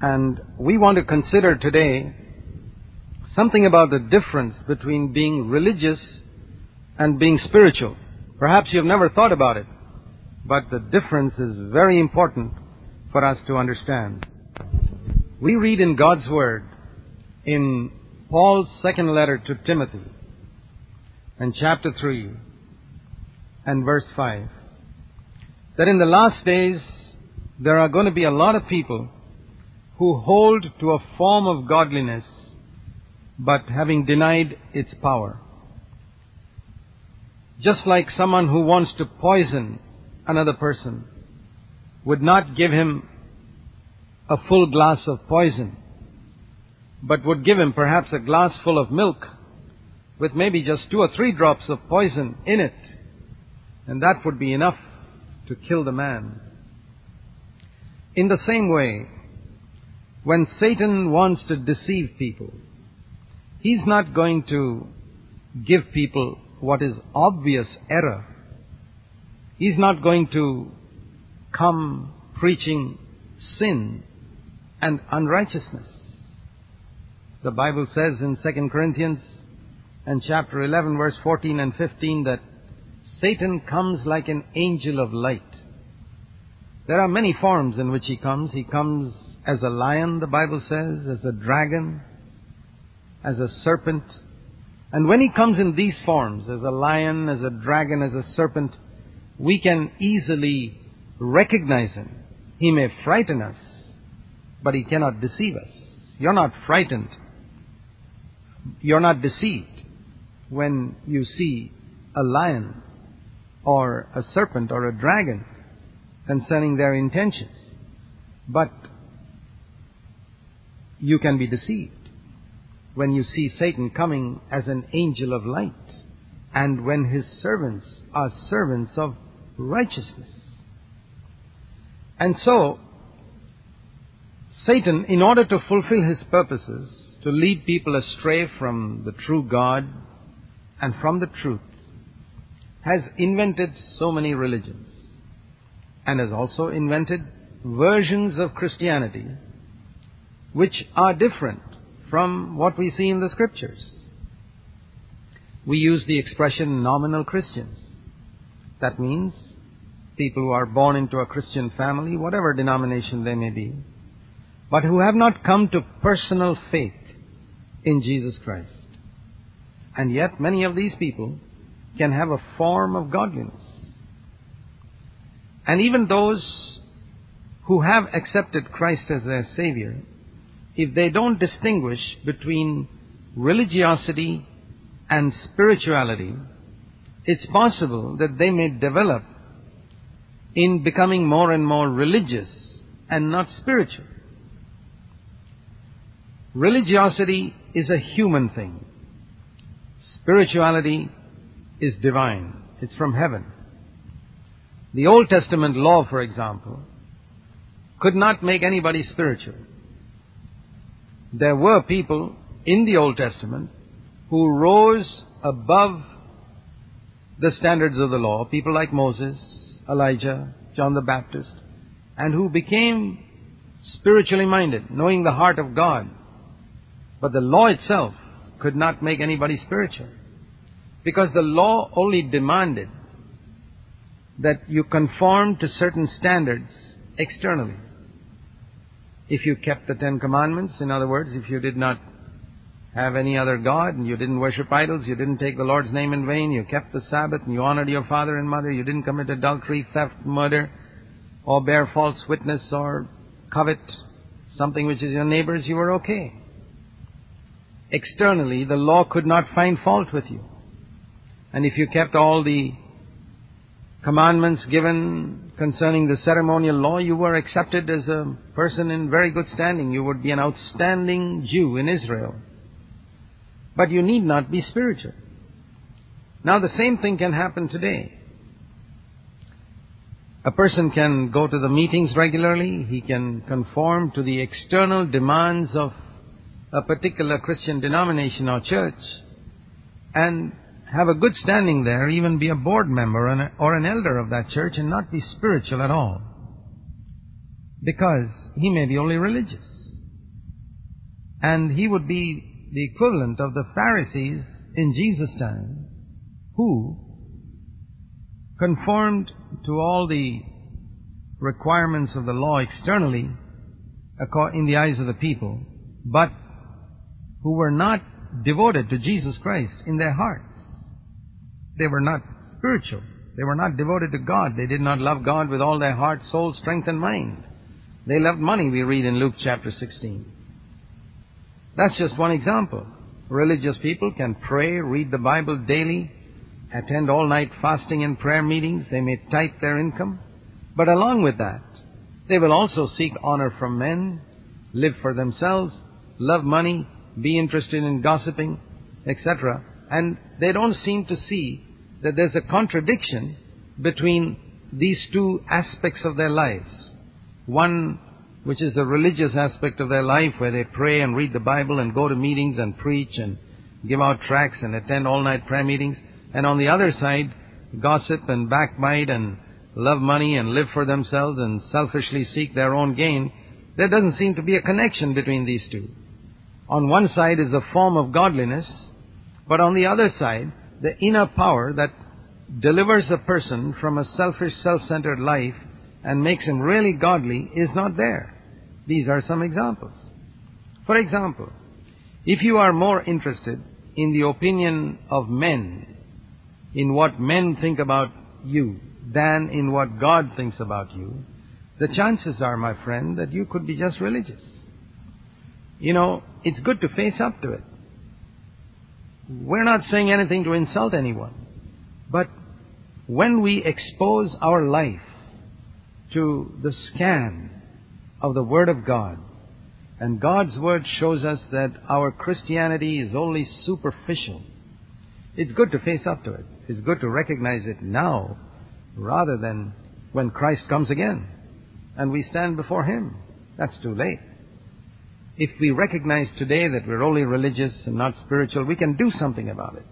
And we want to consider today something about the difference between being religious and being spiritual. Perhaps you've never thought about it, but the difference is very important for us to understand. We read in God's Word in Paul's second letter to Timothy in chapter 3 and verse 5 that in the last days there are going to be a lot of people who hold to a form of godliness but having denied its power. Just like someone who wants to poison another person would not give him a full glass of poison, but would give him perhaps a glass full of milk with maybe just two or three drops of poison in it, and that would be enough to kill the man. In the same way, when Satan wants to deceive people, he's not going to give people what is obvious error. He's not going to come preaching sin and unrighteousness. The Bible says in 2 Corinthians and chapter 11 verse 14 and 15 that Satan comes like an angel of light. There are many forms in which he comes. He comes as a lion, the Bible says, as a dragon, as a serpent. And when he comes in these forms, as a lion, as a dragon, as a serpent, we can easily recognize him. He may frighten us, but he cannot deceive us. You're not frightened. You're not deceived when you see a lion or a serpent or a dragon concerning their intentions. But you can be deceived when you see Satan coming as an angel of light and when his servants are servants of righteousness. And so, Satan, in order to fulfill his purposes, to lead people astray from the true God and from the truth, has invented so many religions and has also invented versions of Christianity which are different from what we see in the scriptures. We use the expression nominal Christians. That means people who are born into a Christian family, whatever denomination they may be, but who have not come to personal faith in Jesus Christ. And yet many of these people can have a form of godliness. And even those who have accepted Christ as their Savior, if they don't distinguish between religiosity and spirituality, it's possible that they may develop in becoming more and more religious and not spiritual. Religiosity is a human thing. Spirituality is divine. It's from heaven. The Old Testament law, for example, could not make anybody spiritual. There were people in the Old Testament who rose above the standards of the law, people like Moses, Elijah, John the Baptist, and who became spiritually minded, knowing the heart of God. But the law itself could not make anybody spiritual. Because the law only demanded that you conform to certain standards externally. If you kept the Ten Commandments, in other words, if you did not have any other God and you didn't worship idols, you didn't take the Lord's name in vain, you kept the Sabbath and you honored your father and mother, you didn't commit adultery, theft, murder, or bear false witness or covet something which is your neighbor's, you were okay. Externally, the law could not find fault with you. And if you kept all the commandments given concerning the ceremonial law, you were accepted as a person in very good standing. You would be an outstanding Jew in Israel. But you need not be spiritual. Now the same thing can happen today. A person can go to the meetings regularly, he can conform to the external demands of a particular Christian denomination or church, and have a good standing there, even be a board member or an elder of that church and not be spiritual at all. Because he may be only religious. And he would be the equivalent of the Pharisees in Jesus' time who conformed to all the requirements of the law externally in the eyes of the people, but who were not devoted to Jesus Christ in their hearts. They were not spiritual. They were not devoted to God. They did not love God with all their heart, soul, strength, and mind. They loved money, we read in Luke chapter 16. That's just one example. Religious people can pray, read the Bible daily, attend all night fasting and prayer meetings. They may tithe their income. But along with that, they will also seek honor from men, live for themselves, love money, be interested in gossiping, etc. And they don't seem to see that there's a contradiction between these two aspects of their lives. One, which is the religious aspect of their life, where they pray and read the Bible and go to meetings and preach and give out tracts and attend all night prayer meetings. And on the other side, gossip and backbite and love money and live for themselves and selfishly seek their own gain. There doesn't seem to be a connection between these two. On one side is the form of godliness, but on the other side the inner power that delivers a person from a selfish, self-centered life and makes him really godly is not there. These are some examples. For example, if you are more interested in the opinion of men, in what men think about you, than in what God thinks about you, the chances are, my friend, that you could be just religious. You know, it's good to face up to it. We're not saying anything to insult anyone. But when we expose our life to the scan of the Word of God, and God's Word shows us that our Christianity is only superficial, it's good to face up to it. It's good to recognize it now rather than when Christ comes again and we stand before Him. That's too late. If we recognize today that we're only religious and not spiritual, we can do something about it.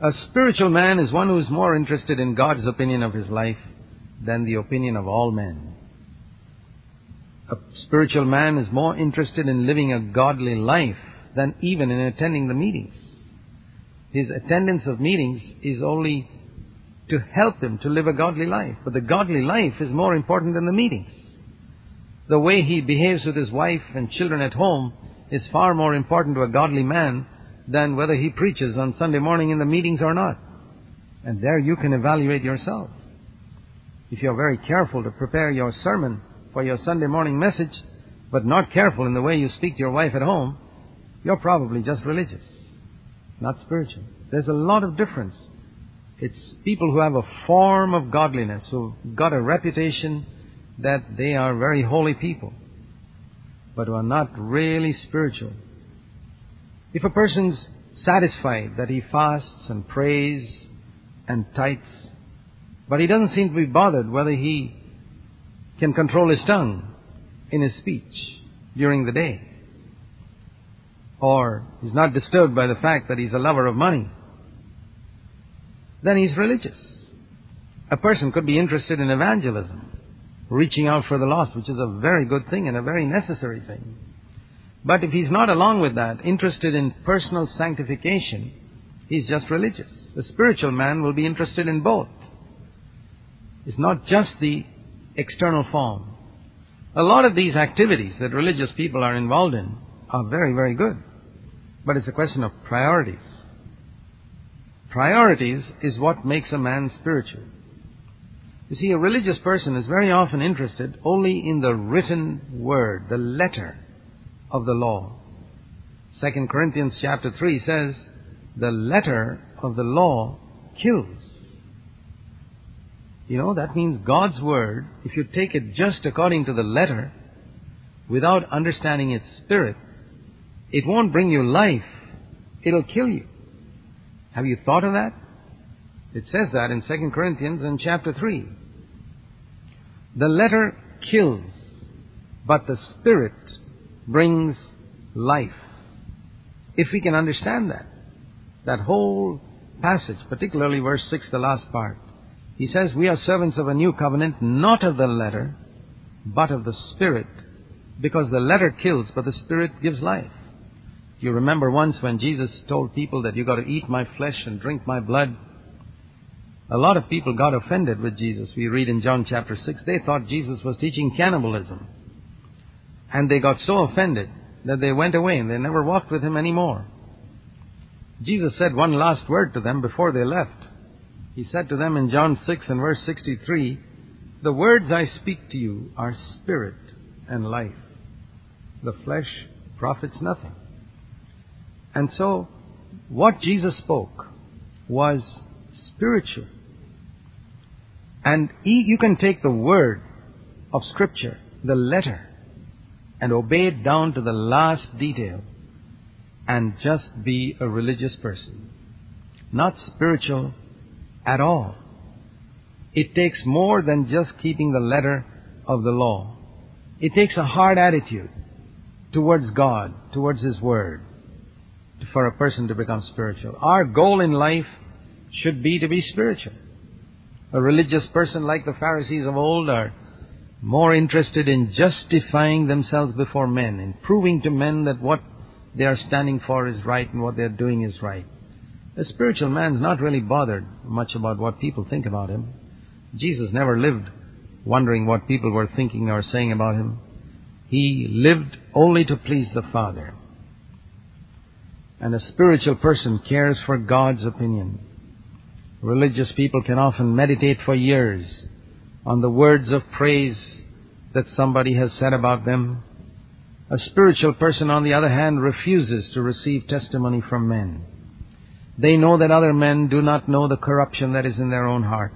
A spiritual man is one who is more interested in God's opinion of his life than the opinion of all men. A spiritual man is more interested in living a godly life than even in attending the meetings. His attendance of meetings is only to help him to live a godly life. But the godly life is more important than the meetings the way he behaves with his wife and children at home is far more important to a godly man than whether he preaches on Sunday morning in the meetings or not. And there you can evaluate yourself. If you're very careful to prepare your sermon for your Sunday morning message, but not careful in the way you speak to your wife at home, you're probably just religious, not spiritual. There's a lot of difference. It's people who have a form of godliness, who've got a reputation that they are very holy people, but are not really spiritual. If a person's satisfied that he fasts and prays and tithes, but he doesn't seem to be bothered whether he can control his tongue in his speech during the day, or he's not disturbed by the fact that he's a lover of money, then he's religious. A person could be interested in evangelism, reaching out for the lost, which is a very good thing and a very necessary thing. But if he's not along with that, interested in personal sanctification, he's just religious. The spiritual man will be interested in both. It's not just the external form. A lot of these activities that religious people are involved in are very, very good. But it's a question of priorities. Priorities is what makes a man spiritual. You see, a religious person is very often interested only in the written word, the letter of the law. 2 Corinthians chapter 3 says, the letter of the law kills. You know, that means God's word, if you take it just according to the letter, without understanding its spirit, it won't bring you life. It'll kill you. Have you thought of that? It says that in 2 Corinthians in chapter 3. The letter kills, but the Spirit brings life. If we can understand that, that whole passage, particularly verse 6, the last part, he says, We are servants of a new covenant, not of the letter, but of the Spirit. Because the letter kills, but the Spirit gives life. You remember once when Jesus told people that you got to eat my flesh and drink my blood? A lot of people got offended with Jesus. We read in John chapter 6, they thought Jesus was teaching cannibalism. And they got so offended that they went away and they never walked with him anymore. Jesus said one last word to them before they left. He said to them in John 6 and verse 63, The words I speak to you are spirit and life. The flesh profits nothing. And so, what Jesus spoke was spiritual. And you can take the word of Scripture, the letter, and obey it down to the last detail and just be a religious person. Not spiritual at all. It takes more than just keeping the letter of the law. It takes a hard attitude towards God, towards His Word for a person to become spiritual. Our goal in life should be to be spiritual. A religious person like the Pharisees of old are more interested in justifying themselves before men, in proving to men that what they are standing for is right and what they are doing is right. A spiritual man is not really bothered much about what people think about him. Jesus never lived wondering what people were thinking or saying about him. He lived only to please the Father. And a spiritual person cares for God's opinion. Religious people can often meditate for years on the words of praise that somebody has said about them. A spiritual person, on the other hand, refuses to receive testimony from men. They know that other men do not know the corruption that is in their own heart.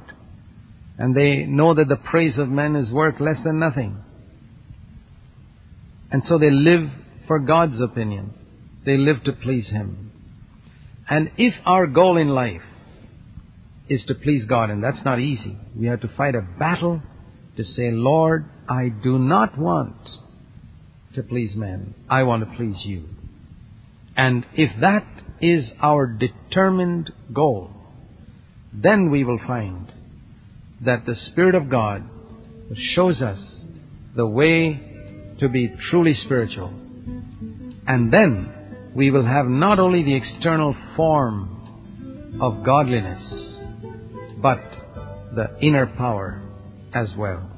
And they know that the praise of men is worth less than nothing. And so they live for God's opinion. They live to please Him. And if our goal in life is to please God, and that's not easy, we have to fight a battle to say, Lord, I do not want to please men. I want to please you. And if that is our determined goal, then we will find that the Spirit of God shows us the way to be truly spiritual. And then we will have not only the external form of godliness, but the inner power as well.